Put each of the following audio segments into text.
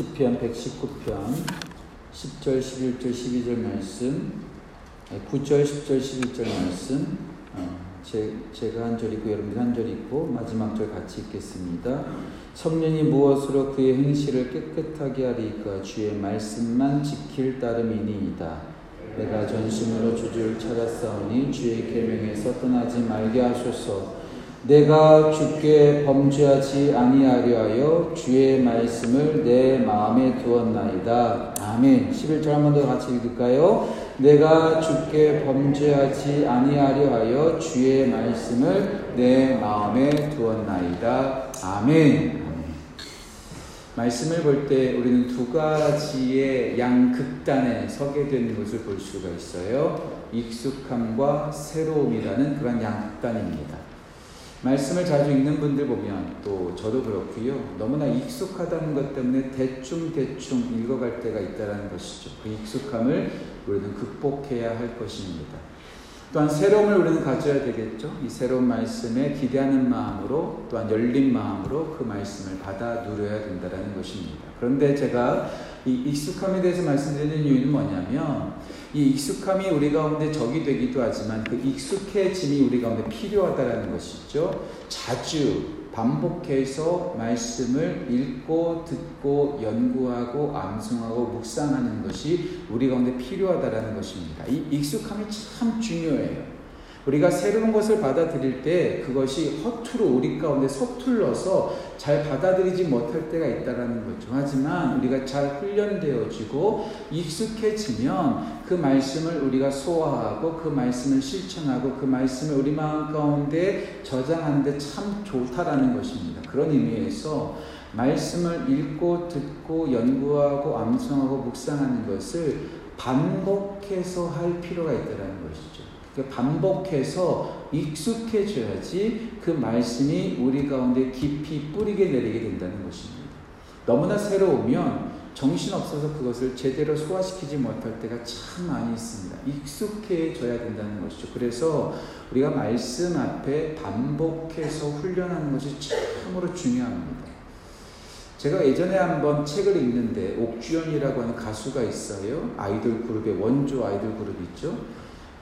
시편 119편 10절, 11절, 12절 말씀 9절, 10절, 11절 말씀 어, 제, 제가 한 절 있고 여러분들 한 절 있고 마지막 절 같이 읽겠습니다. 청년이 무엇으로 그의 행실을 깨끗하게 하리까 주의 말씀만 지킬 따름이니이다. 내가 전심으로 주주를 찾았사오니 주의 계명에서 떠나지 말게 하소서. 내가 주께 범죄하지 아니하려 하여 주의 말씀을 내 마음에 두었나이다. 아멘. 11절 한 번 더 같이 읽을까요? 내가 주께 범죄하지 아니하려 하여 주의 말씀을 내 마음에 두었나이다. 아멘. 말씀을 볼 때 우리는 두 가지의 양극단에 서게 된 것을 볼 수가 있어요. 익숙함과 새로움이라는 그런 양극단입니다. 말씀을 자주 읽는 분들 보면 또 저도 그렇고요. 너무나 익숙하다는 것 때문에 대충대충 읽어갈 때가 있다는 것이죠. 그 익숙함을 우리는 극복해야 할 것입니다. 또한 새로움을 우리는 가져야 되겠죠. 이 새로운 말씀에 기대하는 마음으로 또한 열린 마음으로 그 말씀을 받아 누려야 된다는 것입니다. 그런데 제가 이 익숙함에 대해서 말씀드리는 이유는 뭐냐면 이 익숙함이 우리 가운데 적이 되기도 하지만 그 익숙해짐이 우리 가운데 필요하다는 것이죠. 자주 반복해서 말씀을 읽고 듣고 연구하고 암송하고 묵상하는 것이 우리 가운데 필요하다는 것입니다. 이 익숙함이 참 중요해요. 우리가 새로운 것을 받아들일 때 그것이 허투루 우리 가운데 서툴러서 잘 받아들이지 못할 때가 있다라는 거죠. 하지만 우리가 잘 훈련되어지고 익숙해지면 그 말씀을 우리가 소화하고 그 말씀을 실천하고 그 말씀을 우리 마음 가운데 저장하는데 참 좋다라는 것입니다. 그런 의미에서 말씀을 읽고 듣고 연구하고 암송하고 묵상하는 것을 반복해서 할 필요가 있다는 것이죠. 반복해서 익숙해져야지 그 말씀이 우리 가운데 깊이 뿌리게 내리게 된다는 것입니다. 너무나 새로우면 정신없어서 그것을 제대로 소화시키지 못할 때가 참 많이 있습니다. 익숙해져야 된다는 것이죠. 그래서 우리가 말씀 앞에 반복해서 훈련하는 것이 참으로 중요합니다. 제가 예전에 한번 책을 읽는데 옥주연이라고 하는 가수가 있어요. 아이돌 그룹의 원조 아이돌 그룹 있죠.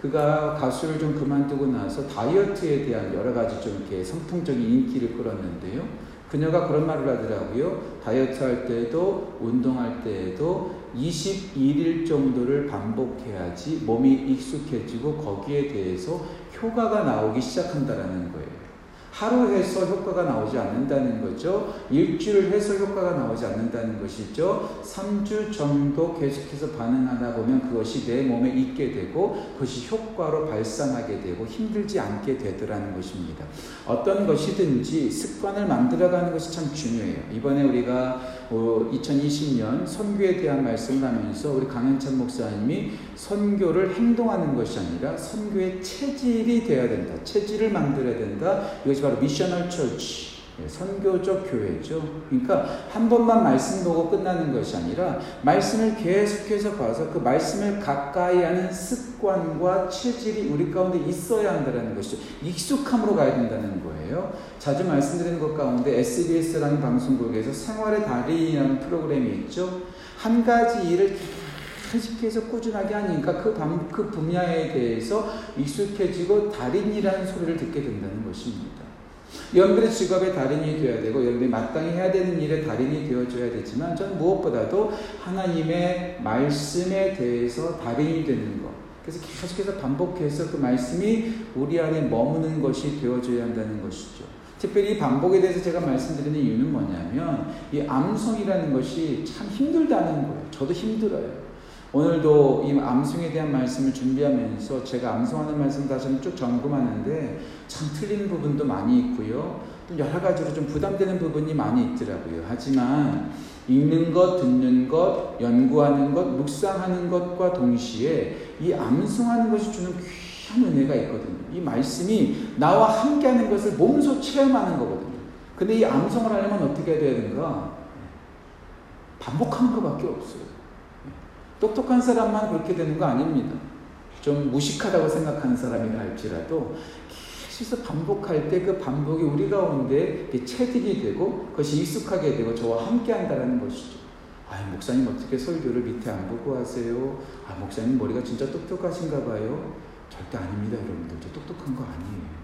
그가 가수를 좀 그만두고 나서 다이어트에 대한 여러 가지 좀 이렇게 선풍적인 인기를 끌었는데요. 그녀가 그런 말을 하더라고요. 다이어트 할 때도 운동할 때에도 21일 정도를 반복해야지 몸이 익숙해지고 거기에 대해서 효과가 나오기 시작한다라는 거예요. 하루 해서 효과가 나오지 않는다는 거죠. 일주일 해서 효과가 나오지 않는다는 것이죠. 3주 정도 계속해서 반응하다 보면 그것이 내 몸에 있게 되고 그것이 효과로 발산하게 되고 힘들지 않게 되더라는 것입니다. 어떤 것이든지 습관을 만들어가는 것이 참 중요해요. 이번에 우리가 2020년 어, 선교에 대한 말씀을 하면서 우리 강현찬 목사님이 선교를 행동하는 것이 아니라 선교의 체질이 되어야 된다. 체질을 만들어야 된다. 이것이 바로 미셔널 처치. 예, 선교적 교회죠. 그러니까 한 번만 말씀 보고 끝나는 것이 아니라 말씀을 계속해서 봐서 그 말씀을 가까이 하는 습관과 체질이 우리 가운데 있어야 한다는 것이죠. 익숙함으로 가야 된다는 거예요. 자주 말씀드리는 것 가운데 SBS라는 방송국에서 생활의 달인이라는 프로그램이 있죠. 한 가지 일을 계속해서 꾸준하게 하니까 그, 그 분야에 대해서 익숙해지고 달인이라는 소리를 듣게 된다는 것입니다. 여러분들의 직업의 달인이 되어야 되고 여러분들이 마땅히 해야 되는 일의 달인이 되어줘야 되지만 저는 무엇보다도 하나님의 말씀에 대해서 달인이 되는 것 그래서 계속해서 반복해서 그 말씀이 우리 안에 머무는 것이 되어줘야 한다는 것이죠. 특별히 반복에 대해서 제가 말씀드리는 이유는 뭐냐면 이 암송이라는 것이 참 힘들다는 거예요. 저도 힘들어요. 오늘도 이 암송에 대한 말씀을 준비하면서 제가 암송하는 말씀 다시 한번 쭉 점검하는데 참 틀린 부분도 많이 있고요. 또 여러 가지로 좀 부담되는 부분이 많이 있더라고요. 하지만 읽는 것, 듣는 것, 연구하는 것, 묵상하는 것과 동시에 이 암송하는 것이 주는 귀한 은혜가 있거든요. 이 말씀이 나와 함께하는 것을 몸소 체험하는 거거든요. 근데 이 암송을 하려면 어떻게 해야 되는가? 반복하는 것밖에 없어요. 똑똑한 사람만 그렇게 되는 거 아닙니다. 좀 무식하다고 생각하는 사람이라 할지라도 계속해서 반복할 때 그 반복이 우리 가운데 체득이 되고 그것이 익숙하게 되고 저와 함께 한다는 것이죠. 아, 목사님 어떻게 설교를 밑에 안 보고 하세요? 아, 목사님 머리가 진짜 똑똑하신가 봐요. 절대 아닙니다, 여러분들. 저 똑똑한 거 아니에요.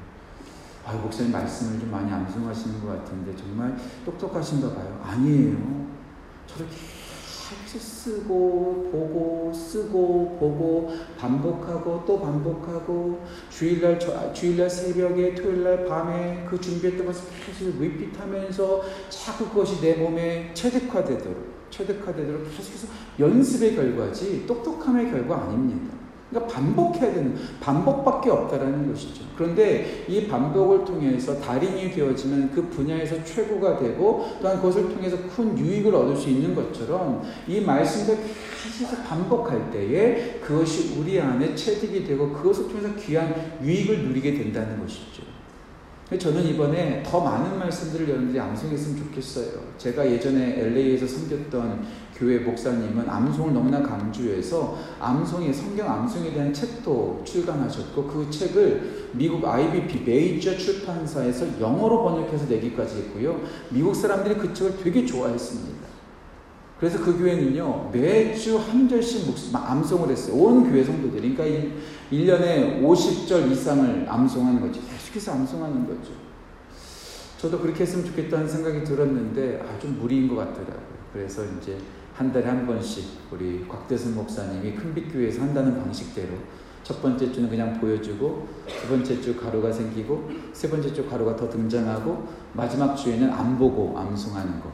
아, 목사님 말씀을 좀 많이 암송하시는 것 같은데 정말 똑똑하신가 봐요. 아니에요. 저렇게 계속 쓰고 보고 쓰고 보고 반복하고 또 반복하고 주일날 주일날 새벽에 토요일날 밤에 그 준비했던 것을 계속 리핏하면서 자꾸 그것이 내 몸에 체득화되도록 체득화되도록 계속해서 연습의 결과지 똑똑함의 결과 아닙니다. 그러니까 반복해야 되는 반복밖에 없다라는 것이죠. 그런데 이 반복을 통해서 달인이 되어지면 그 분야에서 최고가 되고 또한 그것을 통해서 큰 유익을 얻을 수 있는 것처럼 이 말씀을 계속 반복할 때에 그것이 우리 안에 체득이 되고 그것을 통해서 귀한 유익을 누리게 된다는 것이죠. 저는 이번에 더 많은 말씀들을 여러분들이 암송했으면 좋겠어요. 제가 예전에 LA에서 섬겼던 교회 목사님은 암송을 너무나 강조해서 암송의 성경 암송에 대한 책도 출간하셨고 그 책을 미국 IBP 메이저 출판사에서 영어로 번역해서 내기까지 했고요. 미국 사람들이 그 책을 되게 좋아했습니다. 그래서 그 교회는요, 매주 한 절씩 목 암송을 했어요. 온 교회 성도들이. 그러니까 1년에 50절 이상을 암송하는 거죠. 계속해서 암송하는 거죠. 저도 그렇게 했으면 좋겠다는 생각이 들었는데, 아, 좀 무리인 것 같더라고요. 그래서 이제 한 달에 한 번씩 우리 곽대순 목사님이 큰빛교회에서 한다는 방식대로 첫 번째 주는 그냥 보여주고 두 번째 주 가루가 생기고 세 번째 주 가루가 더 등장하고 마지막 주에는 안 보고 암송하는 거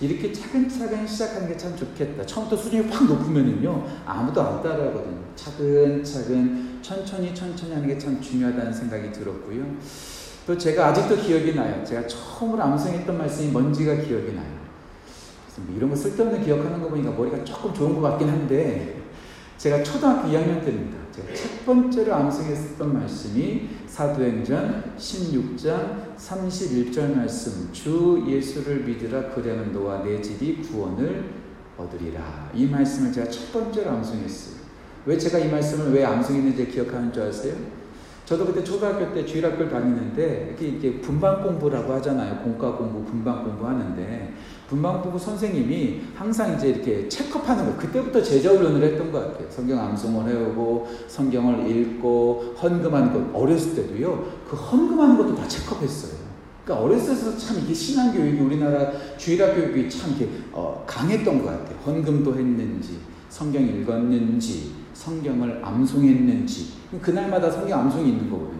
이렇게 차근차근 시작하는 게 참 좋겠다. 처음부터 수준이 확 높으면은요 아무도 안 따라하거든요. 차근차근 천천히 천천히 하는 게 참 중요하다는 생각이 들었고요. 또 제가 아직도 기억이 나요. 제가 처음으로 암송했던 말씀이 뭔지가 기억이 나요. 뭐 이런 거 쓸데없는 기억하는 거 보니까 머리가 조금 좋은 것 같긴 한데 제가 초등학교 2학년 때입니다. 제가 첫 번째로 암송했었던 말씀이 사도행전 16장 31절 말씀 주 예수를 믿으라 그리하면 너와 내 집이 구원을 얻으리라 이 말씀을 제가 첫 번째로 암송했어요. 왜 제가 이 말씀을 왜 암송했는지 기억하는 줄 아세요? 저도 그때 초등학교 때 주일학교를 다니는데 이렇게 분반 공부라고 하잖아요. 공과 공부, 분반 공부 하는데 분방부부 선생님이 항상 이제 이렇게 체크하는 거 그때부터 제자 훈련을 했던 것 같아요. 성경 암송을 해오고 성경을 읽고 헌금하는 것 어렸을 때도요. 그 헌금하는 것도 다 체크했어요. 그러니까 어렸을 때서 참 이게 신앙 교육이 우리나라 주일학 교육이 참 이렇게 어, 강했던 것 같아요. 헌금도 했는지 성경 읽었는지 성경을 암송했는지 그날마다 성경 암송이 있는 거거든요.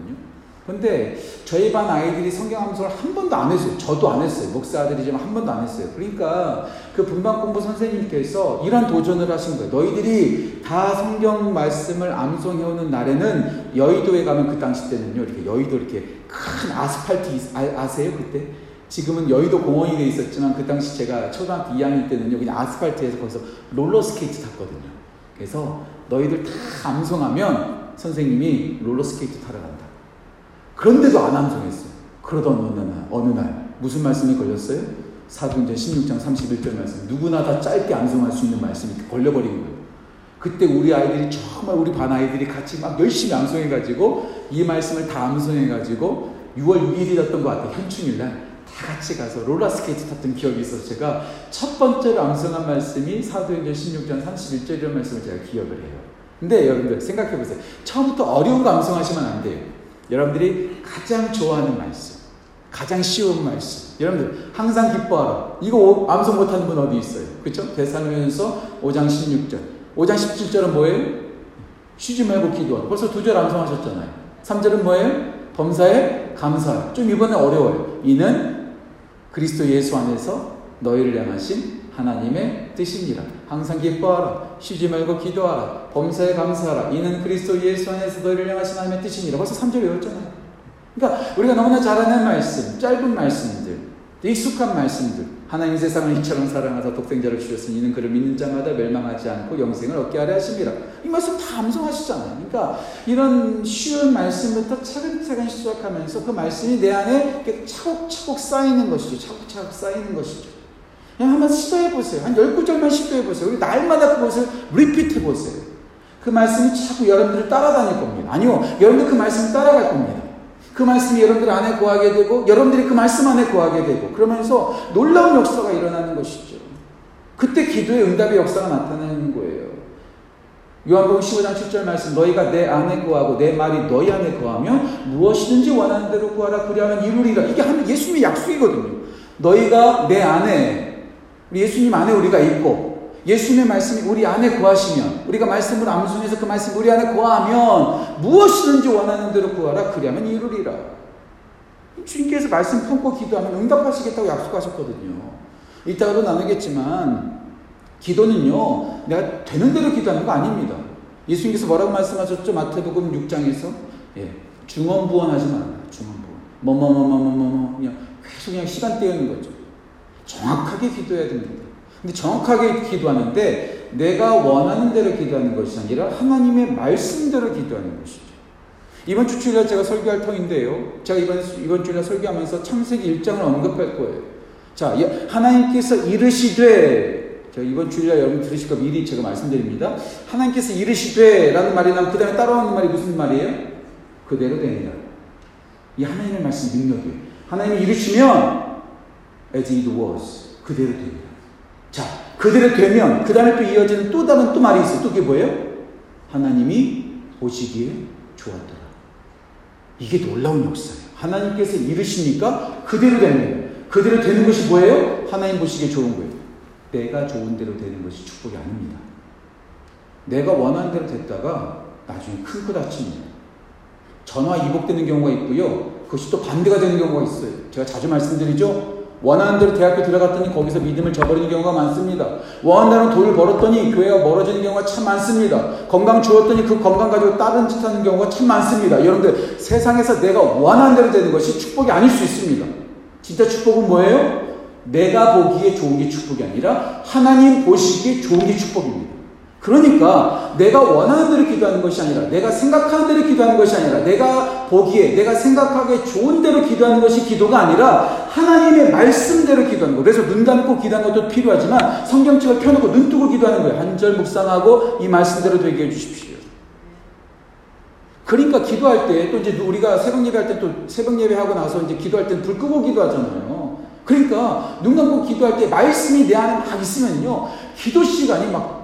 근데 저희 반 아이들이 성경 암송을 한 번도 안 했어요. 저도 안 했어요. 목사 아들이지만 한 번도 안 했어요. 그러니까 그 분반 공부 선생님께서 이런 도전을 하신 거예요. 너희들이 다 성경 말씀을 암송해 오는 날에는 여의도에 가면 그 당시 때는요. 이렇게 여의도 이렇게 큰 아스팔트 아, 세요 그때? 지금은 여의도 공원이 돼 있었지만 그 당시 제가 초등학교 2학년 때는요. 그냥 아스팔트에서 거기서 롤러스케이트 탔거든요. 그래서 너희들 다 암송하면 선생님이 롤러스케이트 타러 간다. 그런데도 안 암송했어요. 그러던 어느 날, 어느 날 무슨 말씀이 걸렸어요? 사도행전 16장 31절 말씀. 누구나 다 짧게 암송할 수 있는 말씀이 걸려버린 거예요. 그때 우리 아이들이 정말 우리 반 아이들이 같이 막 열심히 암송해가지고 이 말씀을 다 암송해가지고 6월 6일이었던 것 같아요. 현충일날. 다 같이 가서 롤러스케이트 탔던 기억이 있어서 제가 첫 번째로 암송한 말씀이 사도행전 16장 31절이라는 말씀을 제가 기억을 해요. 근데 여러분들 생각해 보세요. 처음부터 어려운 거 암송하시면 안 돼요. 여러분들이 가장 좋아하는 말씀, 가장 쉬운 말씀. 여러분들 항상 기뻐하라. 이거 암송 못하는 분 어디 있어요? 그렇죠? 데살로니가전서 5장 16절. 5장 17절은 뭐예요? 쉬지 말고 기도하라. 벌써 두 절 암송하셨잖아요. 3절은 뭐예요? 범사에 감사하라. 좀 이번에 어려워요. 이는 그리스도 예수 안에서 너희를 향하신 하나님의 뜻입니다. 항상 기뻐하라. 쉬지 말고 기도하라. 범사에 감사하라. 이는 그리스도 예수 안에서 너희를 향하신 하나님의 뜻이니라. 벌써 3절 외웠잖아요. 그러니까 우리가 너무나 잘 아는 말씀, 짧은 말씀들, 익숙한 말씀들. 하나님 세상을 이처럼 사랑하사 독생자를 주셨으니 이는 그를 믿는 자마다 멸망하지 않고 영생을 얻게 하려 하십니다. 이 말씀 다 암송하시잖아요. 그러니까 이런 쉬운 말씀부터 차근차근 시작하면서 그 말씀이 내 안에 차곡차곡 쌓이는 것이죠. 차곡차곡 쌓이는 것이죠. 그냥 한번 시도해 보세요. 한 10구절만 시도해 보세요. 날마다 그것을 리피트 해 보세요. 그 말씀이 자꾸 여러분들을 따라다닐 겁니다. 아니요. 여러분들 그 말씀을 따라갈 겁니다. 그 말씀이 여러분들 안에 구하게 되고 여러분들이 그 말씀 안에 구하게 되고 그러면서 놀라운 역사가 일어나는 것이죠. 그때 기도의 응답의 역사가 나타나는 거예요. 요한복음 15장 7절 말씀 너희가 내 안에 거하고 내 말이 너희 안에 거하면 무엇이든지 원하는 대로 구하라 그리하면 이루리라. 이게 한 예수님의 약속이거든요. 너희가 내 안에 예수님 안에 우리가 있고 예수님의 말씀이 우리 안에 거하시면 우리가 말씀을 암송해서 그 말씀 우리 안에 거하면 무엇이든지 원하는 대로 구하라 그리하면 이루리라. 주님께서 말씀 품고 기도하면 응답하시겠다고 약속하셨거든요. 이따가도 나누겠지만 기도는요 내가 되는 대로 기도하는 거 아닙니다. 예수님께서 뭐라고 말씀하셨죠? 마태복음 6장에서 예, 중언부언하지 말아요. 중언부언. 뭐뭐뭐뭐뭐뭐 그냥 계속 그냥 시간 때우는 거죠. 정확하게 기도해야 됩니다. 근데 정확하게 기도하는데 내가 원하는 대로 기도하는 것이 아니라 하나님의 말씀대로 기도하는 것이죠. 이번 주 주일날 제가 설교할 터인데요. 제가 이번, 이번 주일날 설교하면서 창세기 1장을 언급할 거예요. 자, 하나님께서 이르시되, 저 이번 주일날 여러분 들으실 거 미리 제가 말씀드립니다. 하나님께서 이르시되 라는 말이 나면 그 다음에 따라오는 말이 무슨 말이에요? 그대로 됩니다. 이 하나님의 말씀 능력이에요. 하나님이 이르시면 as it was. 그대로 됩니다. 자, 그대로 되면 그 다음에 또 이어지는 또 다른 또 말이 있어요. 또 그게 뭐예요? 하나님이 보시기에 좋았더라. 이게 놀라운 역사예요. 하나님께서 이르시니까 그대로 됩니다. 그대로 되는 것이 뭐예요? 하나님 보시기에 좋은 거예요. 내가 좋은 대로 되는 것이 축복이 아닙니다. 내가 원하는 대로 됐다가 나중에 큰코 다칩니다. 전화 이복되는 경우가 있고요. 그것이 또 반대가 되는 경우가 있어요. 제가 자주 말씀드리죠. 원하는 대로 대학교 들어갔더니 거기서 믿음을 저버리는 경우가 많습니다. 원하는 돈을 벌었더니 교회가 멀어지는 경우가 참 많습니다. 건강 주었더니 그 건강 가지고 다른 짓 하는 경우가 참 많습니다. 여러분들 세상에서 내가 원하는 대로 되는 것이 축복이 아닐 수 있습니다. 진짜 축복은 뭐예요? 내가 보기에 좋은 게 축복이 아니라 하나님 보시기에 좋은 게 축복입니다. 그러니까 내가 원하는 대로 기도하는 것이 아니라 내가 생각하는 대로 기도하는 것이 아니라 내가 보기에 내가 생각하기에 좋은 대로 기도하는 것이 기도가 아니라 하나님의 말씀대로 기도하는 거. 그래서 눈 감고 기도하는 것도 필요하지만 성경책을 펴놓고 눈 뜨고 기도하는 거예요. 한 절 묵상하고 이 말씀대로 되게 해 주십시오. 그러니까 기도할 때 또 이제 우리가 새벽 예배할 때 또 새벽 예배하고 나서 이제 기도할 때는 불 끄고 기도하잖아요. 그러니까 눈 감고 기도할 때 말씀이 내 안에 막 있으면요. 기도 시간이 막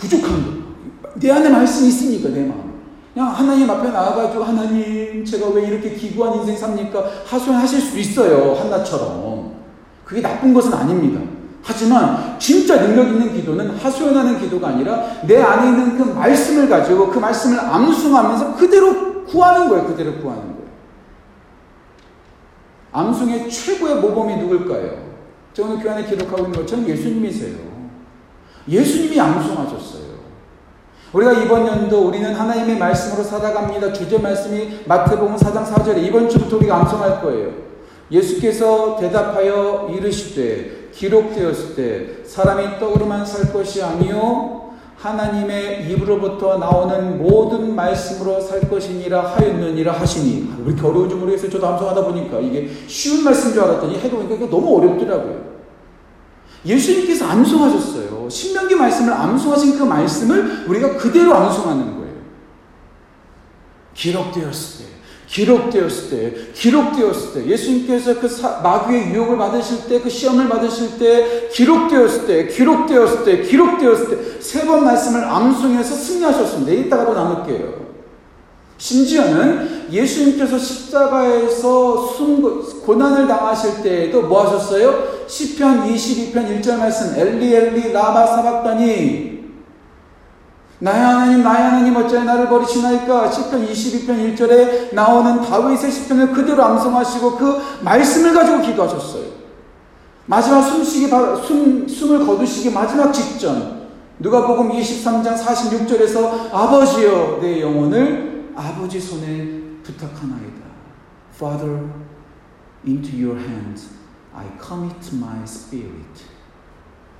부족한 거. 내 안에 말씀이 있으니까, 내 마음. 그냥 하나님 앞에 나와가지고, 하나님, 제가 왜 이렇게 기구한 인생 삽니까? 하소연하실 수 있어요. 한나처럼. 그게 나쁜 것은 아닙니다. 하지만 진짜 능력 있는 기도는 하소연하는 기도가 아니라 내 안에 있는 그 말씀을 가지고 그 말씀을 암송하면서 그대로 구하는 거예요. 그대로 구하는 거예요. 암송의 최고의 모범이 누굴까요? 저 오늘 교회 안에 기록하고 있는 것처럼 예수님이세요. 예수님이 암송하셨어요. 우리가 이번 연도 우리는 하나님의 말씀으로 살아갑니다. 주제 말씀이 마태복음 4장 4절에 이번 주부터 우리가 암송할 거예요. 예수께서 대답하여 이르시되 기록되었을 때 사람이 떡으로만 살 것이 아니요 하나님의 입으로부터 나오는 모든 말씀으로 살 것이니라 하였느니라 하시니 왜 이렇게 어려운지 모르겠어요. 저도 암송하다 보니까 이게 쉬운 말씀인 줄 알았더니 해도 보니까 이게 너무 어렵더라고요. 예수님께서 암송하셨어요. 신명기 말씀을 암송하신 그 말씀을 우리가 그대로 암송하는 거예요. 기록되었을 때, 기록되었을 때, 기록되었을 때, 예수님께서 그 사, 마귀의 유혹을 받으실 때, 그 시험을 받으실 때, 기록되었을 때, 기록되었을 때, 기록되었을 때, 세 번 말씀을 암송해서 승리하셨습니다. 이따가도 나눌게요. 심지어는 예수님께서 십자가에서 숨, 고난을 당하실 때에도 뭐 하셨어요? 시편 22편 1절 말씀 엘리 엘리 라바 사박다니 나의 하나님 나의 하나님 어찌 나를 버리시나이까 시편 22편 1절에 나오는 다윗의 시편을 그대로 암송하시고 그 말씀을 가지고 기도하셨어요. 마지막 숨쉬기 숨, 숨을 거두시기 마지막 직전 누가복음 23장 46절에서 아버지여 내 영혼을 아버지 손에 부탁하나이다. Father, into your hands I commit my spirit.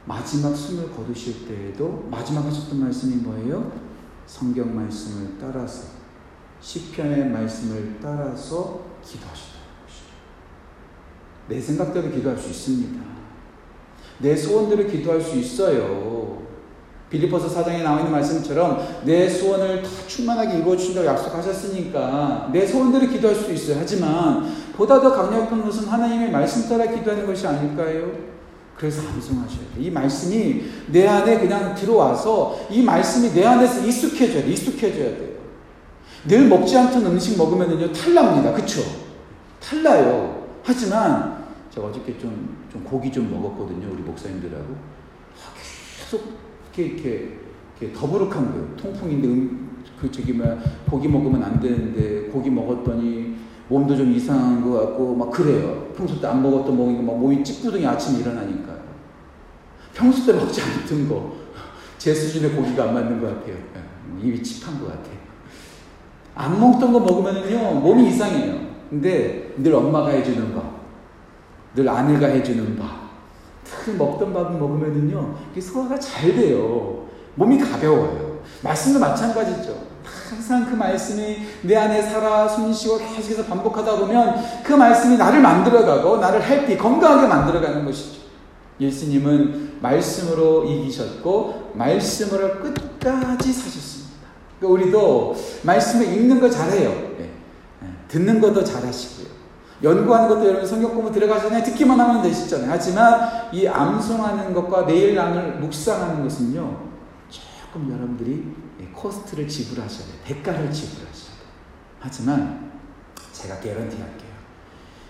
마지막 숨을 거두실 때에도 마지막 하셨던 말씀이 뭐예요? 성경 말씀을 따라서 시편의 말씀을 따라서 기도하셨다는 것이죠. 내 생각대로 기도할 수 있습니다. 내 소원대로 기도할 수 있어요. 빌리포스 사장에 나와 있는 말씀처럼 내 소원을 다 충만하게 이루어 주신다고 약속하셨으니까 내 소원대로 기도할 수 있어요. 하지만 보다 더 강력한 것은 하나님의 말씀 따라 기도하는 것이 아닐까요? 그래서 암송하셔야 돼요. 이 말씀이 내 안에 그냥 들어와서 이 말씀이 내 안에서 익숙해져야 돼. 익숙해져야 돼요. 늘 먹지 않던 음식 먹으면요 탈납니다. 그쵸? 탈나요. 하지만 제가 어저께 좀, 좀 고기 좀 먹었거든요. 우리 목사님들하고. 아, 계속 이렇게, 이렇게, 이렇게 더부룩한 거예요. 통풍인데 음, 그 저기 뭐 고기 먹으면 안 되는데 고기 먹었더니 몸도 좀 이상한 것 같고 막 그래요. 평소 때 안 먹었던 먹으니까 막 몸이 찌뿌둥이 아침에 일어나니까요. 평소 때 먹지 않던 거, 제 수준의 고기가 안 맞는 것 같아요. 예, 입이 찝한 것 같아요. 안 먹던 거 먹으면요 몸이 이상해요. 근데 늘 엄마가 해주는 밥, 늘 아내가 해주는 밥, 특히 먹던 밥을 먹으면요 소화가 잘 돼요. 몸이 가벼워요. 말씀도 마찬가지죠. 항상 그 말씀이 내 안에 살아 숨쉬고 계속해서 반복하다 보면 그 말씀이 나를 만들어가고 나를 헬피 건강하게 만들어가는 것이죠. 예수님은 말씀으로 이기셨고 말씀으로 끝까지 사셨습니다. 그러니까 우리도 말씀을 읽는 거 잘해요. 네. 듣는 것도 잘하시고요. 연구하는 것도 여러분 성경 공부 들어가잖아요. 듣기만 하면 되시잖아요. 하지만 이 암송하는 것과 매일 나눌 묵상하는 것은요. 조금 여러분들이 코스트를 지불하셔야 돼요. 대가를 지불하셔야 돼요. 하지만 제가 개런티 할게요.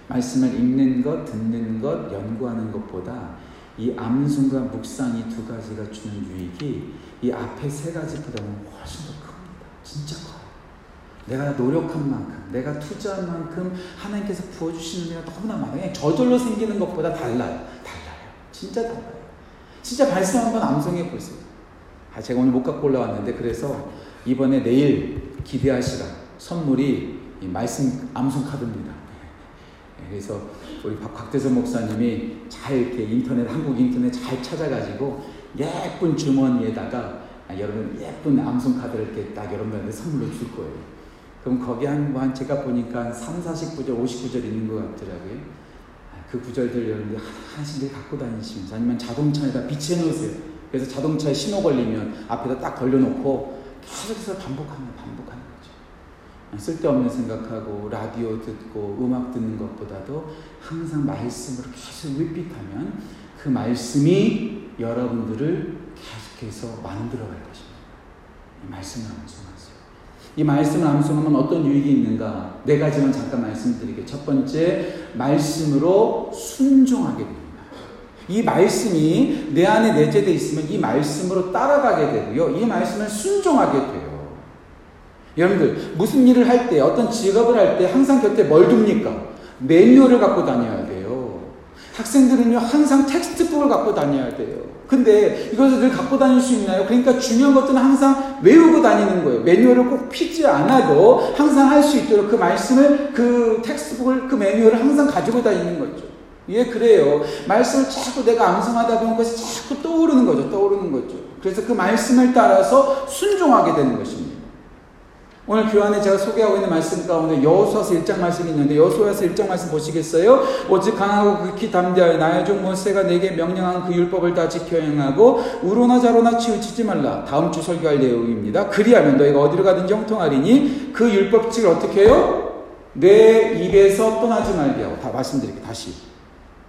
말씀을 읽는 것, 듣는 것, 연구하는 것보다 이 암순과 묵상이 두 가지가 주는 유익이 이 앞에 세 가지보다는 훨씬 더 큽니다. 진짜 커요. 내가 노력한 만큼, 내가 투자한 만큼 하나님께서 부어주시는 데가 너무나 많아요. 저절로 생기는 것보다 달라요. 달라요. 진짜 달라요. 진짜 말씀 한번 암송해 보세요. 아, 제가 오늘 못 갖고 올라왔는데 그래서 이번에 내일 기대하시라 선물이 말씀 암송 카드입니다. 네, 그래서 우리 곽대선 목사님이 잘 이렇게 인터넷 한국 인터넷 잘 찾아가지고 예쁜 주머니에다가 아, 여러분 예쁜 암송 카드를 이렇게 딱 여러분들한테 선물로 줄 거예요. 그럼 거기 한, 뭐한 제가 보니까 3, 40구절, 50구절 있는 것 같더라고요. 아, 그 구절들 여러분들 하나씩 갖고 다니시면서 아니면 자동차에다 비춰놓으세요. 그래서 자동차에 신호 걸리면 앞에다 딱 걸려놓고 계속해서 반복하면 반복하는 거죠. 쓸데없는 생각하고 라디오 듣고 음악 듣는 것보다도 항상 말씀으로 계속 리핏하면 그 말씀이 여러분들을 계속해서 만들어갈 것입니다. 이 말씀을 암송하세요. 이 말씀을 암송하면 어떤 유익이 있는가? 네 가지만 잠깐 말씀드리게. 첫 번째, 말씀으로 순종하게 됩니다. 이 말씀이 내 안에 내재되어 있으면 이 말씀으로 따라가게 되고요. 이 말씀을 순종하게 돼요. 여러분들, 무슨 일을 할 때, 어떤 직업을 할 때 항상 곁에 뭘 둡니까? 매뉴얼을 갖고 다녀야 돼요. 학생들은요, 항상 textbook을 갖고 다녀야 돼요. 근데 이것을 늘 갖고 다닐 수 있나요? 그러니까 중요한 것들은 항상 외우고 다니는 거예요. 매뉴얼을 꼭 피지 않아도 항상 할 수 있도록 그 말씀을, 그 textbook을, 그 매뉴얼을 항상 가지고 다니는 거죠. 예, 그래요. 말씀을 자꾸 내가 암송하다 보면 그것이 자꾸 떠오르는 거죠. 떠오르는 거죠. 그래서 그 말씀을 따라서 순종하게 되는 것입니다. 오늘 교환에 제가 소개하고 있는 말씀 가운데 여호수아서 1장 말씀이 있는데 여호수아서 1장 말씀 보시겠어요? 오직 강하고 극히 담대하여 나의 종 모세가 내게 명령한 그 율법을 다 지켜 행하고 우로나 자로나 치우치지 말라. 다음 주 설교할 내용입니다. 그리하면 너희가 어디로 가든지 형통하리니 그 율법칙을 어떻게 해요? 내 입에서 떠나지 말게 하고 다 말씀드릴게요. 다시.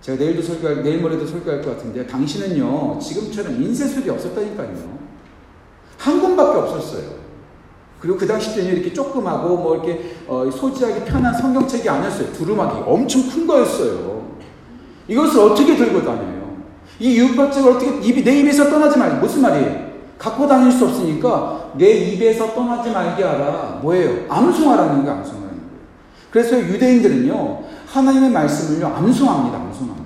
제가 내일도 설교할, 내일 모레도 설교할 것 같은데, 당신은요, 지금처럼 인쇄술이 없었다니까요. 한 권밖에 없었어요. 그리고 그 당시 때는 이렇게 조그마고, 뭐 이렇게, 어, 소지하기 편한 성경책이 아니었어요. 두루마기. 엄청 큰 거였어요. 이것을 어떻게 들고 다녀요? 이 율법책을 어떻게, 입이, 내 입에서 떠나지 말게. 무슨 말이에요? 갖고 다닐 수 없으니까, 내 입에서 떠나지 말게 하라. 뭐예요? 암송하라는 거 암송하라는 거예요. 그래서 유대인들은요, 하나님의 말씀을요, 암송합니다. 암송합니다.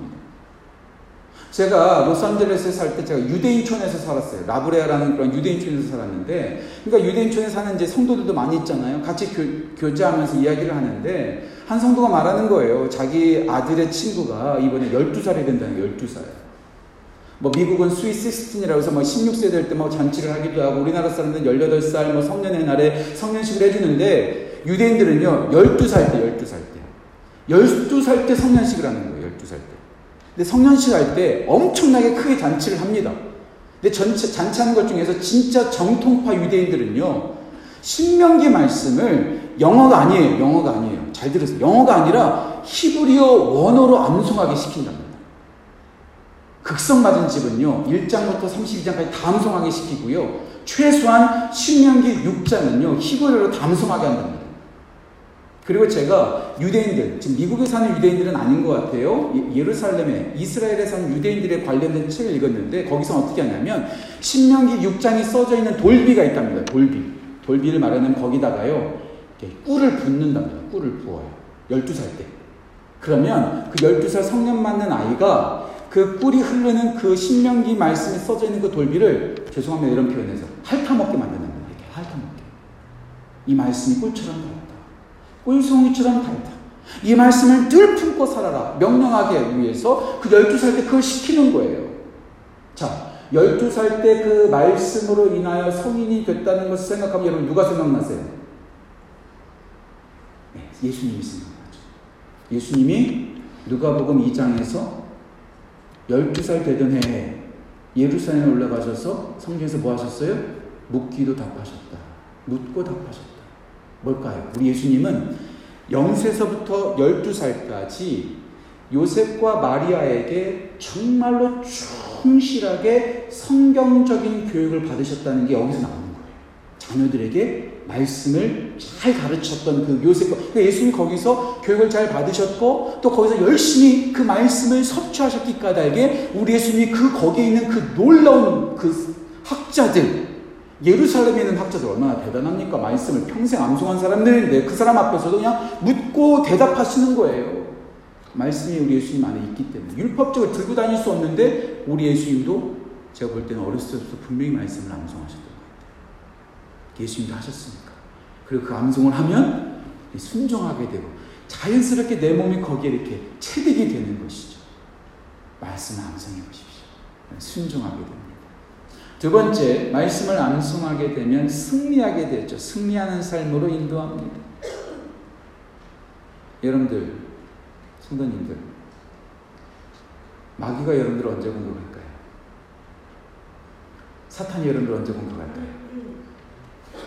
제가 로스앤젤레스에 살 때 제가 유대인촌에서 살았어요. 라브레아라는 그런 유대인촌에서 살았는데, 그러니까 유대인촌에 사는 이제 성도들도 많이 있잖아요. 같이 교, 제하면서 이야기를 하는데, 한 성도가 말하는 거예요. 자기 아들의 친구가 이번에 12살이 된다는 12살. 뭐 미국은 스위스 스틴이라고 해서 뭐 16세 될 때 뭐 잔치를 하기도 하고 우리나라 사람들은 18살 뭐 성년의 날에 성년식을 해주는데 유대인들은요 12살 때 12살 때 12살 때 성년식을 하는 거예요. 12살 때. 근데 성년식 할 때 엄청나게 크게 잔치를 합니다. 근데 전체, 잔치하는 것 중에서 진짜 정통파 유대인들은요. 신명기 말씀을 영어가 아니에요. 영어가 아니에요. 잘 들으세요. 영어가 아니라 히브리어 원어로 암송하게 시킨답니다. 극성 맞은 집은요, 1장부터 32장까지 담성하게 시키고요, 최소한 신명기 6장은요, 히브리어로 담성하게 한답니다. 그리고 제가 유대인들, 지금 미국에 사는 유대인들은 아닌 것 같아요. 예루살렘에, 이스라엘에 사는 유대인들에 관련된 책을 읽었는데, 거기서 어떻게 하냐면, 신명기 6장이 써져 있는 돌비가 있답니다. 돌비. 돌비를 말하면 거기다가요, 꿀을 붓는답니다. 꿀을 부어요. 12살 때. 그러면 그 12살 성년 맞는 아이가 그 꿀이 흐르는 그 신명기 말씀에 써져 있는 그 돌비를 죄송합니다. 이런 표현에서 핥아먹게 만든답니다. 이렇게 핥아먹게. 이 말씀이 꿀처럼 달다. 꿀송이처럼 달다. 이 말씀을 늘 품고 살아라. 명령하게 위해서 그 12살 때 그걸 시키는 거예요. 자, 12살 때 그 말씀으로 인하여 성인이 됐다는 것을 생각하면 여러분 누가 생각나세요? 네, 예수님이 생각나죠. 예수님이 누가복음 2장에서 12살 되던 해에 예루살렘에 올라가셔서 성경에서 뭐 하셨어요? 묻기도 답하셨다. 묻고 답하셨다. 뭘까요? 우리 예수님은 0세서부터 12살까지 요셉과 마리아에게 정말로 충실하게 성경적인 교육을 받으셨다는 게 여기서 나오는 거예요. 자녀들에게 말씀을 잘 가르쳤던 그 요셉과 그러니까 예수님 거기서 교육을 잘 받으셨고 또 거기서 열심히 그 말씀을 섭취하셨기 까닭에 우리 예수님이 그 거기에 있는 그 놀라운 그 학자들 예루살렘에 있는 학자들 얼마나 대단합니까? 말씀을 평생 암송한 사람들인데 그 사람 앞에서도 그냥 묻고 대답하시는 거예요. 말씀이 우리 예수님 안에 있기 때문에 율법적으로 들고 다닐 수 없는데 우리 예수님도 제가 볼 때는 어렸을 때부터 분명히 말씀을 암송하셨던 것 같아요. 예수님도 하셨으니까. 그리고 그 암송을 하면 순종하게 되고 자연스럽게 내 몸이 거기에 이렇게 체득이 되는 것이죠. 말씀을 암송해 보십시오. 순종하게 됩니다. 두 번째, 말씀을 암송하게 되면 승리하게 되죠. 승리하는 삶으로 인도합니다. 여러분들, 성도님들, 마귀가 여러분들 언제 공격할까요? 사탄이 여러분들 언제 공격할까요?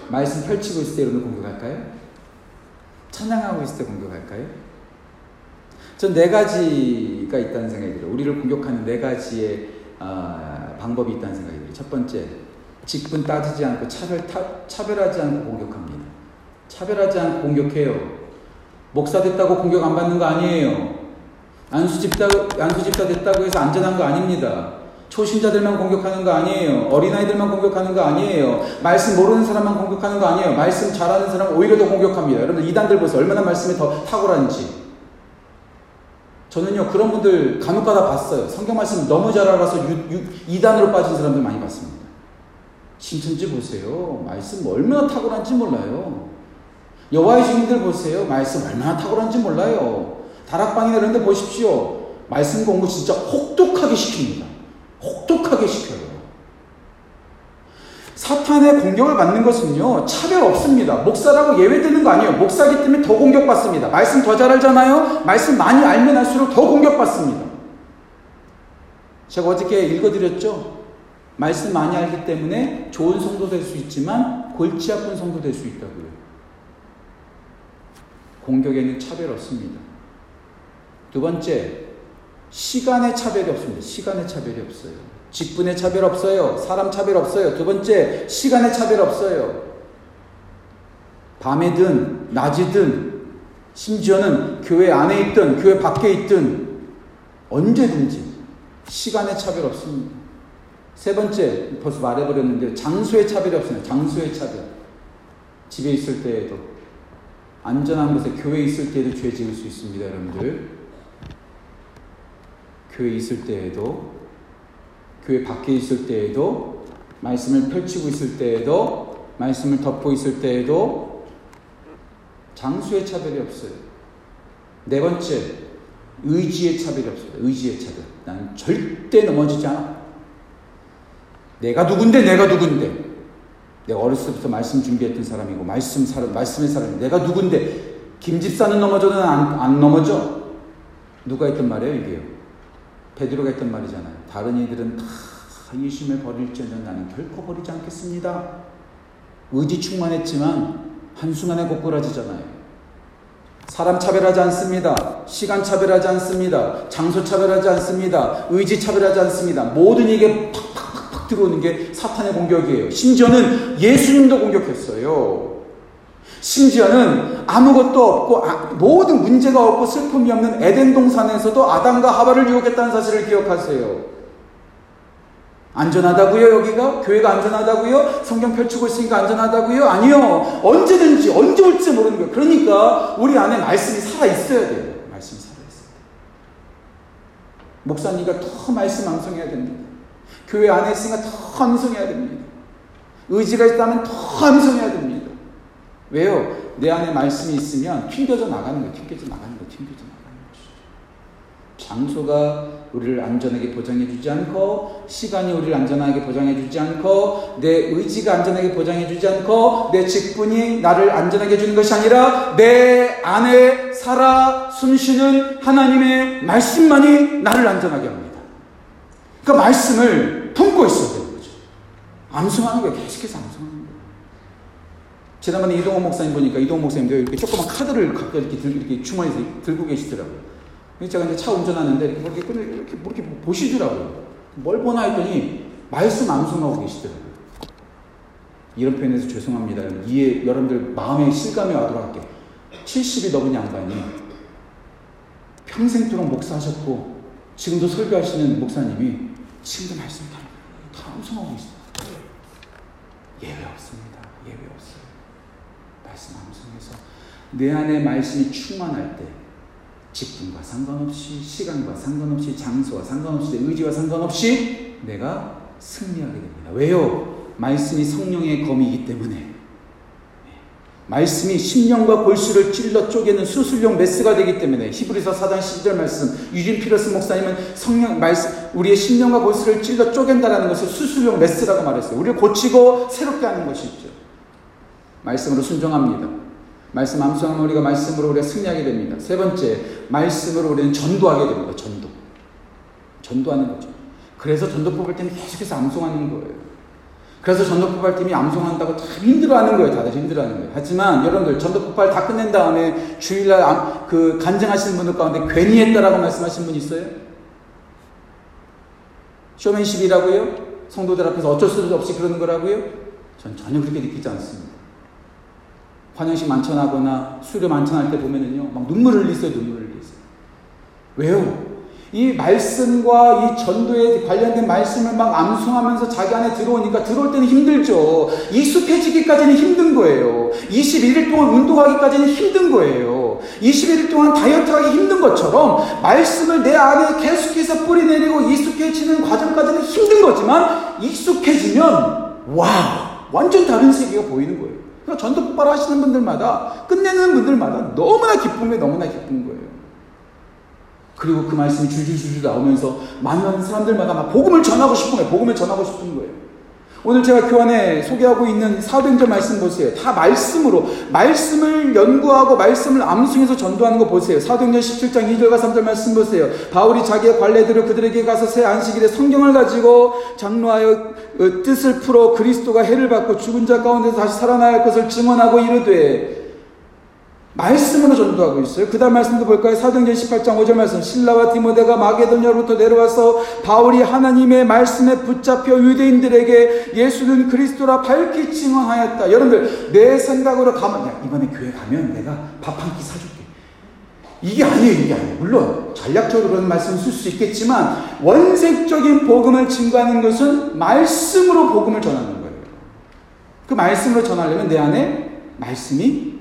말씀 펼치고 있을 때 여러분들 공격할까요? 찬양하고 있을 때 공격할까요? 전 네 가지가 있다는 생각이 들어요. 우리를 공격하는 네 가지의 어, 방법이 있다는 생각이 들어요. 첫 번째, 직분 따지지 않고 차별, 타, 차별하지 않고 공격합니다. 차별하지 않고 공격해요. 목사 됐다고 공격 안 받는 거 아니에요. 안수 집다, 안수 집다 됐다고 해서 안전한 거 아닙니다. 초신자들만 공격하는 거 아니에요. 어린아이들만 공격하는 거 아니에요. 말씀 모르는 사람만 공격하는 거 아니에요. 말씀 잘하는 사람 오히려 더 공격합니다. 여러분들 이단들 보세요. 얼마나 말씀에 더 탁월한지. 저는요, 그런 분들 간혹가다 봤어요. 성경 말씀 너무 잘 알아서 유, 유, 이단으로 빠진 사람들 많이 봤습니다. 신천지 보세요. 말씀 얼마나 탁월한지 몰라요. 여호와의 주님들 보세요. 말씀 얼마나 탁월한지 몰라요. 다락방이나 이런 데 보십시오. 말씀 공부 진짜 혹독하게 시킵니다. 혹독하게 시켜요. 사탄의 공격을 받는 것은요, 차별 없습니다. 목사라고 예외되는 거 아니에요. 목사기 때문에 더 공격받습니다. 말씀 더 잘 알잖아요? 말씀 많이 알면 할수록 더 공격받습니다. 제가 어저께 읽어드렸죠? 말씀 많이 알기 때문에 좋은 성도 될 수 있지만 골치 아픈 성도 될 수 있다고요. 공격에는 차별 없습니다. 두 번째, 시간의 차별이 없습니다. 시간의 차별이 없어요. 직분의 차별 없어요. 사람 차별 없어요. 두 번째, 시간의 차별 없어요. 밤에든 낮이든 심지어는 교회 안에 있든 교회 밖에 있든 언제든지 시간의 차별 없습니다. 세 번째, 벌써 말해버렸는데 장소의 차별이 없습니다. 장소의 차별. 집에 있을 때에도 안전한 곳에 교회 있을 때에도 죄 지을 수 있습니다, 여러분들. 교회 있을 때에도 교회 밖에 있을 때에도 말씀을 펼치고 있을 때에도 말씀을 덮고 있을 때에도 장수의 차별이 없어요. 네 번째, 의지의 차별이 없습니다. 의지의 차별. 나는 절대 넘어지지 않아. 내가 누군데, 내가 누군데. 내가 어렸을 때부터 말씀 준비했던 사람이고, 말씀 사람, 말씀의 사람, 내가 누군데, 김 집사는 넘어져도 안, 안 넘어져. 누가 했던 말이에요, 이게요. 베드로가 했던 말이잖아요. 다른 이들은 다 예수님을 버릴지언정 나는 결코 버리지 않겠습니다. 의지 충만했지만 한순간에 고꾸라지잖아요. 사람 차별하지 않습니다. 시간 차별하지 않습니다. 장소 차별하지 않습니다. 의지 차별하지 않습니다. 모든 이게 팍팍팍팍 들어오는 게 사탄의 공격이에요. 심지어는 예수님도 공격했어요. 심지어는 아무것도 없고 아, 모든 문제가 없고 슬픔이 없는 에덴 동산에서도 아담과 하바를 유혹했다는 사실을 기억하세요. 안전하다고요, 여기가? 교회가 안전하다고요? 성경 펼치고 있으니까 안전하다고요? 아니요. 언제든지, 언제 올지 모르는 거예요. 그러니까 우리 안에 말씀이 살아 있어야 돼요. 말씀이 살아 있어야 돼요. 목사님과 더 말씀 암송해야 됩니다. 교회 안에 있으니까 더 암송해야 됩니다. 의지가 있다면 더 암송해야 됩니다. 왜요? 내 안에 말씀이 있으면 튕겨져 나가는 거예요. 튕겨져 나가는 거예요. 튕겨져 나가는 것이죠. 장소가 우리를 안전하게 보장해 주지 않고 시간이 우리를 안전하게 보장해 주지 않고 내 의지가 안전하게 보장해 주지 않고 내 직분이 나를 안전하게 해주는 것이 아니라 내 안에 살아 숨쉬는 하나님의 말씀만이 나를 안전하게 합니다. 그러니까 말씀을 품고 있어야 되는 거죠. 암송하는 거예요. 계속해서 암송하는 거예요. 지난번에 이동호 목사님 보니까 이동호 목사님도 이렇게 조그만 카드를 갖고 이렇게, 들, 이렇게 주머니에서 들고 계시더라고요. 제가 이제 차 운전하는데 이렇게 뭐 이렇게, 이렇게, 뭐 이렇게 보시더라고요. 뭘 보나 했더니 말씀 암송하고 계시더라고요. 이런 표현에서 죄송합니다. 이해, 여러분들 마음에 실감이 와도록 할게 70이 넘은 양반이 평생토록 목사하셨고 지금도 설교하시는 목사님이 지금도 말씀 다, 다 암송하고 있어요. 예외 없습니다. 예외 없어요. 말씀 암송해서 내 안에 말씀이 충만할 때 직분과 상관없이 시간과 상관없이 장소와 상관없이 의지와 상관없이 내가 승리하게 됩니다. 왜요? 말씀이 성령의 검이기 때문에 말씀이 심령과 골수를 찔러 쪼개는 수술용 메스가 되기 때문에 히브리서 4장 12절 말씀 유진 피터슨 목사님은 성령 말씀 우리의 심령과 골수를 찔러 쪼갠다라는 것을 수술용 메스라고 말했어요. 우리를 고치고 새롭게 하는 것이죠. 말씀으로 순종합니다. 말씀 암송하면 우리가 말씀으로 우리가 승리하게 됩니다. 세 번째, 말씀으로 우리는 전도하게 됩니다. 전도. 전도하는 거죠. 그래서 전도법을 때는 계속해서 암송하는 거예요. 그래서 전도 폭발 팀이 암송한다고 참 힘들어하는 거예요. 다들 힘들어하는 거예요. 하지만 여러분들 전도 폭발 다 끝낸 다음에 주일날 암, 그 간증하시는 분들 가운데 괜히 했다라고 말씀하신 분 있어요? 쇼맨십이라고요? 성도들 앞에서 어쩔 수 없이 그러는 거라고요? 전 전혀 그렇게 느끼지 않습니다. 환영식 만찬하거나 수료 만찬할 때 보면은요, 막 눈물을 흘리세요, 눈물을 흘리세요. 왜요? 이 말씀과 이 전도에 관련된 말씀을 막 암송하면서 자기 안에 들어오니까 들어올 때는 힘들죠. 익숙해지기까지는 힘든 거예요. 21일 동안 운동하기까지는 힘든 거예요. 21일 동안 다이어트 하기 힘든 것처럼 말씀을 내 안에 계속해서 뿌리내리고 익숙해지는 과정까지는 힘든 거지만 익숙해지면 와 완전 다른 세계가 보이는 거예요. 그러니까 전도 폭발 하시는 분들마다 끝내는 분들마다 너무나 기쁨에 너무나 기쁜 거예요. 그리고 그 말씀이 줄줄줄줄 나오면서 많은 사람들마다 막 복음을 전하고 싶은 거예요. 복음을 전하고 싶은 거예요. 오늘 제가 교환에 소개하고 있는 사도행전 말씀 보세요. 다 말씀으로 말씀을 연구하고 말씀을 암송해서 전도하는 거 보세요. 사도행전 17장 2절과 3절 말씀 보세요. 바울이 자기의 관례대로 그들에게 가서 새 안식일에 성경을 가지고 장로하여 어, 뜻을 풀어 그리스도가 해를 받고 죽은 자 가운데서 다시 살아날 것을 증언하고 이르되 말씀으로 전도하고 있어요. 그 다음 말씀도 볼까요? 사도행전 18장 5절 말씀. 신라와 디모데가 마게도냐로부터 내려와서 바울이 하나님의 말씀에 붙잡혀 유대인들에게 예수는 그리스도라 밝히 증언하였다. 여러분들 내 생각으로 가면 야 이번에 교회 가면 내가 밥 한 끼 사줄게. 이게 아니에요, 이게 아니에요. 물론 전략적으로 그런 말씀을 쓸수 있겠지만 원색적인 복음을 증거하는 것은 말씀으로 복음을 전하는 거예요. 그 말씀으로 전하려면 내 안에 말씀이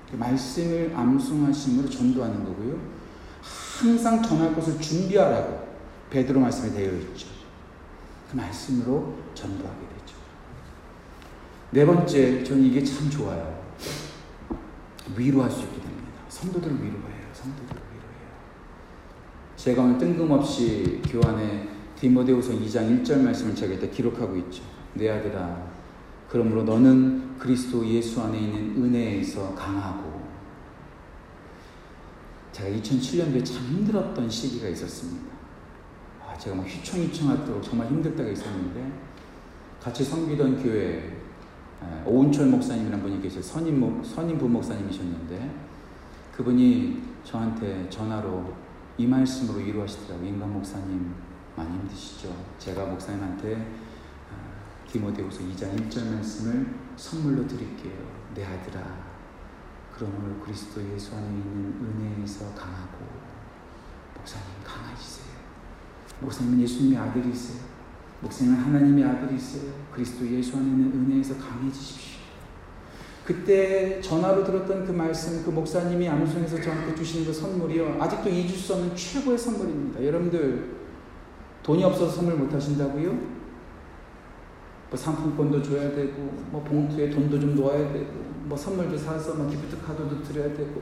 그 말씀을 암송하심으로 전도하는 거고요. 항상 전할 것을 준비하라고 베드로 말씀에 되어 있죠. 그 말씀으로 전도하게 되죠. 네 번째, 저는 이게 참 좋아요. 위로할 수 있게 됩니다. 성도들을 위로해요. 성도들을 위로해요. 제가 오늘 뜬금없이 교환에 디모데후서 2장 1절 말씀을 제가 기록하고 있죠. 내 아들아, 그러므로 너는 그리스도 예수 안에 있는 은혜에서 강하고 제가 2007년도에 참 힘들었던 시기가 있었습니다. 아, 제가 막 휘청휘청하도록 정말 힘들 때가 있었는데 같이 섬기던 교회 오은철 목사님이라는 분이 계세요. 선임, 선임 부목사님이셨는데 그분이 저한테 전화로 이 말씀으로 위로하시더라고요. 인간 목사님 많이 힘드시죠? 제가 목사님한테 아, 디모데후서 2장 1절 말씀을 선물로 드릴게요. 내 아들아, 그러므로 그리스도 예수 안에 있는 은혜에서 강하고 목사님 강하시세요. 목사님은 예수님의 아들이세요. 목사님은 하나님의 아들이세요. 그리스도 예수 안에 있는 은혜에서 강해지십시오. 그때 전화로 들었던 그 말씀, 그 목사님이 암송에서 저한테 주시는 그 선물이요. 아직도 잊을 수 없는 최고의 선물입니다. 여러분들, 돈이 없어서 선물 못 하신다고요? 뭐 상품권도 줘야 되고, 뭐 봉투에 돈도 좀 넣어야 되고, 뭐 선물도 사서 뭐 기프트 카드도 드려야 되고.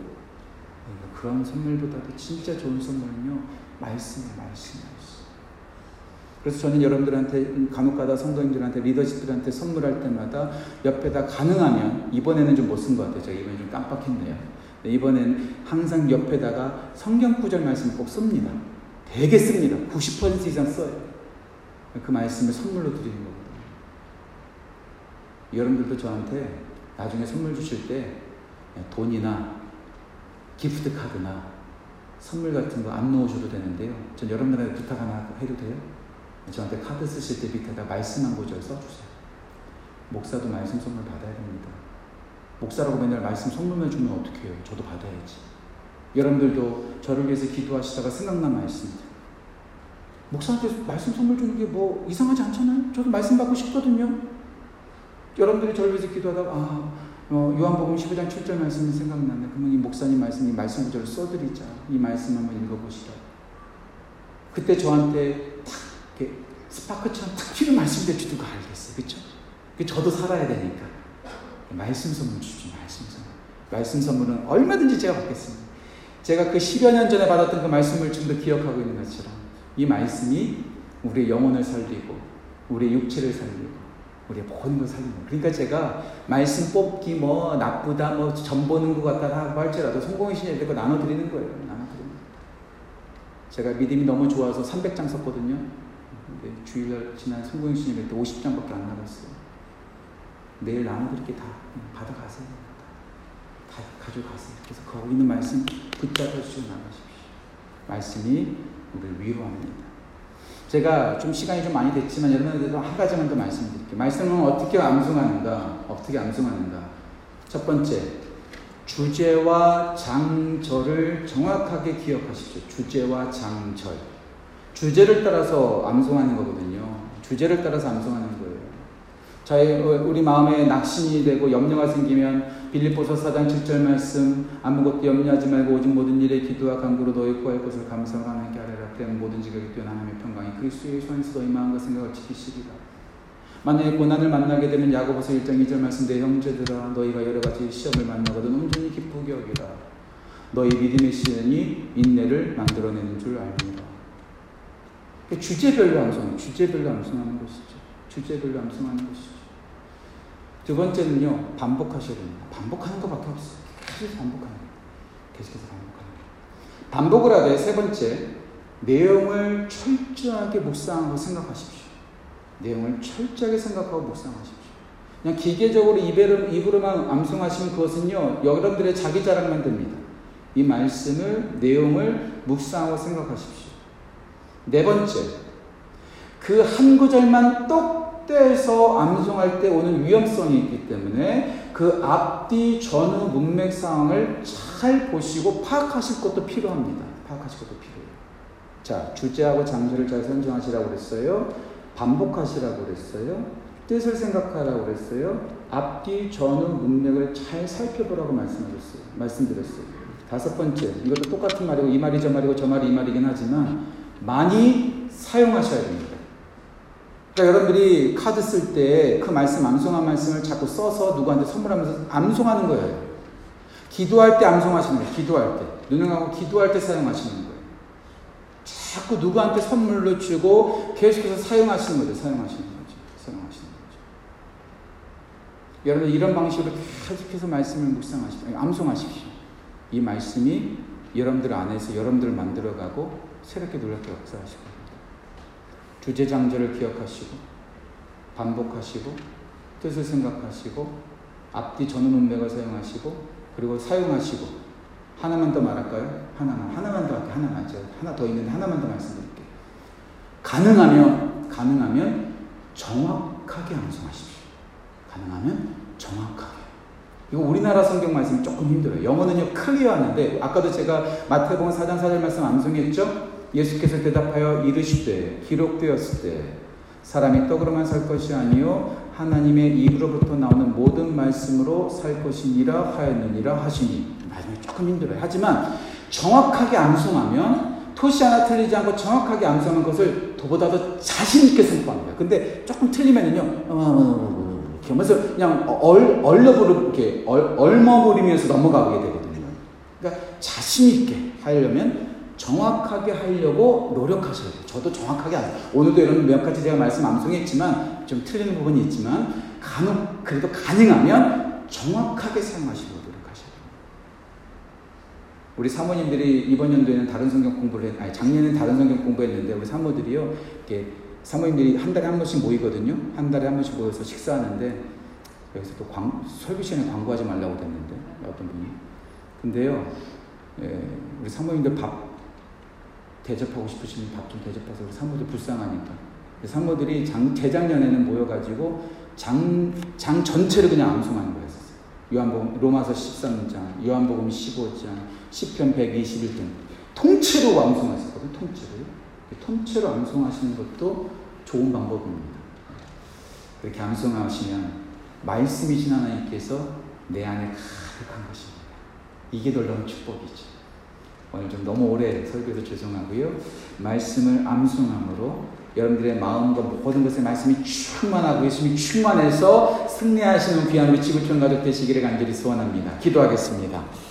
그런 선물보다도 진짜 좋은 선물은요, 말씀이에요, 말씀, 말씀. 그래서 저는 여러분들한테 간혹가다 성도님들한테 리더십들한테 선물할 때마다 옆에다 가능하면 이번에는 좀 못 쓴 것 같아요. 제가 이번에 좀 깜빡했네요. 이번엔 항상 옆에다가 성경 구절 말씀 꼭 씁니다. 되게 씁니다. 90% 이상 써요. 그 말씀을 선물로 드리는 거거든요. 여러분들도 저한테 나중에 선물 주실 때 돈이나 기프트 카드나 선물 같은 거 안 넣으셔도 되는데요. 전 여러분들한테 부탁 하나 해도 돼요? 저한테 카드 쓰실 때 밑에다 말씀 한 구절 써주세요. 목사도 말씀 선물 받아야 됩니다. 목사라고 맨날 말씀 선물만 주면 어떻게 해요? 저도 받아야지. 여러분들도 저를 위해서 기도하시다가 생각난 말씀들. 목사한테 말씀 선물 주는 게 뭐 이상하지 않잖아요? 저도 말씀 받고 싶거든요. 여러분들이 저를 위해서 기도하다가, 아, 어, 요한복음 15장 7절 말씀이 생각나네. 그러면 이 목사님 말씀 이 말씀 구절을 써드리자. 이 말씀 한번 읽어보시라. 그때 저한테 탁 스파크처럼 탁 튀는 말씀들 주는 거 알겠어요. 그쵸? 저도 살아야 되니까. 말씀 선물 주죠. 말씀 선물. 말씀 선물은 얼마든지 제가 받겠습니다. 제가 그 10여 년 전에 받았던 그 말씀을 지금도 기억하고 있는 것처럼 이 말씀이 우리의 영혼을 살리고 우리의 육체를 살리고 우리의 모든 걸 살리는 그러니까 제가 말씀 뽑기 뭐 나쁘다 뭐 점 보는 것 같다 하고 할지라도 신이 이렇게 나눠드리는 거예요. 나눠드리는 제가 믿음이 너무 좋아서 300장 썼거든요. 주일날 지난 신이 때 50장밖에 안 나갔어요. 내일 나눠드릴게 다 받아가세요. 다 가져가세요. 그래서 거기 있는 말씀 붙잡아 주시고 나가십시오. 말씀이 우리를 위로합니다. 제가 좀 시간이 좀 많이 됐지만 여러분들도 한 가지만 더 말씀드릴게요. 말씀은 어떻게 암송하는가? 어떻게 암송하는가? 첫 번째, 주제와 장절을 정확하게 기억하십시오. 주제와 장절. 주제를 따라서 암송하는 거거든요. 주제를 따라서 암송하는 어, 우리 마음에 낙심이 되고 염려가 생기면 빌립보서 4장 7절 말씀 아무것도 염려하지 말고 오직 모든 일에 기도와 간구로 너희 구할 것을 감사하고 하나님께 아뢰라. 때문 모든 지각이 뛰어 하나님의 평강이 그리스도 예수 안에서 너희 마음과 생각을 지키시리라. 만약에 고난을 만나게 되면 야고보서 1장 2절 말씀 내 형제들아 너희가 여러 가지 시험을 만나거든 온전히 기쁘게 여기라. 너희 믿음의 시련이 인내를 만들어내는 줄 알미라 주제별로 암송 주제별로 암송하는 것이죠. 주제별로 암송하는 것이죠 두 번째는요, 반복하셔야 됩니다. 반복하는 것밖에 없어요. 계속 반복하는 거예요. 계속해서 반복하는 거예요. 반복을 하되 세 번째, 내용을 철저하게 묵상하고 생각하십시오. 내용을 철저하게 생각하고 묵상하십시오. 그냥 기계적으로 입으로, 입으로만 암송하시면 그것은요, 여러분들의 자기 자랑만 됩니다. 이 말씀을, 내용을 묵상하고 생각하십시오. 네 번째, 그 한 구절만 똑 떼서 암송할 때 오는 위험성이 있기 때문에 그 앞뒤 전후 문맥 상황을 잘 보시고 파악하실 것도 필요합니다. 파악하실 것도 필요해요. 자, 주제하고 장소를 잘 선정하시라고 그랬어요. 반복하시라고 그랬어요. 뜻을 생각하라고 그랬어요. 앞뒤 전후 문맥을 잘 살펴보라고 말씀하셨어요. 말씀드렸어요. 다섯 번째, 이것도 똑같은 말이고 이 말이 저 말이고 저 말이 이 말이긴 하지만 많이 사용하셔야 됩니다. 그러니까 여러분들이 카드 쓸 때 그 말씀, 암송한 말씀을 자꾸 써서 누구한테 선물하면서 암송하는 거예요. 기도할 때 암송하시는 거예요. 기도할 때. 눈을 감고 기도할 때 사용하시는 거예요. 자꾸 누구한테 선물로 주고 계속해서 사용하시는 거죠. 사용하시는 거죠. 사용하시는 거죠. 여러분 이런 방식으로 계속해서 말씀을 묵상하십시오. 암송하십시오. 이 말씀이 여러분들 안에서 여러분들을 만들어가고 새롭게 놀랍게 역사하시고 주제장절을 기억하시고 반복하시고 뜻을 생각하시고 앞뒤 전원 문맥을 사용하시고 그리고 사용하시고 하나만 더 말할까요? 하나만 하나만 더 할게요. 하나만 저 하나 더 있는데 하나만 더 말씀드릴게요. 가능하면 가능하면 정확하게 암송하십시오. 가능하면 정확하게. 이거 우리나라 성경 말씀이 조금 힘들어요. 영어는요 클리어하는데 아까도 제가 마태복음 4장 4절 말씀 암송했죠. 예수께서 대답하여 이르시되 기록되었을 때 사람이 떡으로만 살 것이 아니요 하나님의 입으로부터 나오는 모든 말씀으로 살 것이니라 하였느니라 하시니 말씀이 조금 힘들어요. 하지만 정확하게 암송하면 토시 하나 틀리지 않고 정확하게 암송한 것을 도보다 더 자신 있게 선포합니다. 근데 조금 틀리면은요, 어, 이렇게 하면서 그냥 얼, 얼러부르, 이렇게 얼, 얼머무리면서 넘어가게 되거든요. 그러니까 자신 있게 하려면 정확하게 하려고 노력하셔야 돼요. 저도 정확하게 안 해요. 오늘도 이런 몇 가지 제가 말씀 암송했지만 좀 틀리는 부분이 있지만 간혹 그래도 가능하면 정확하게 사용하시려고 노력하셔야 돼요. 우리 사모님들이 이번 연도에는 다른 성경 공부를 했, 아니 작년에는 다른 성경 공부했는데 우리 사모들이요, 이렇게 사모님들이 한 달에 한 번씩 모이거든요. 한 달에 한 번씩 모여서 식사하는데 여기서 또 광, 설교 시간에 광고하지 말라고 했는데 어떤 분이. 근데요, 예, 우리 사모님들 밥 대접하고 싶으시면 밥좀 우리 사모들 불쌍하니까. 사모들이 장, 재작년에는 모여가지고 장, 장 전체를 그냥 암송하는 거였어요. 요한복음, 로마서 13장, 요한복음 15장, 10편 121등. 통째로 암송하셨거든요, 통째로. 통째로 암송하시는 것도 좋은 방법입니다. 그렇게 암송하시면 말씀이신 하나님께서 내 안에 가득한 것입니다. 이게 놀라운 축복이죠. 오늘 좀 너무 오래 설교해서 죄송하고요. 말씀을 암송함으로 여러분들의 마음과 모든 것에 말씀이 충만하고 예수님이 충만해서 승리하시는 귀한 우리 지구촌 가족 되시기를 간절히 소원합니다. 기도하겠습니다.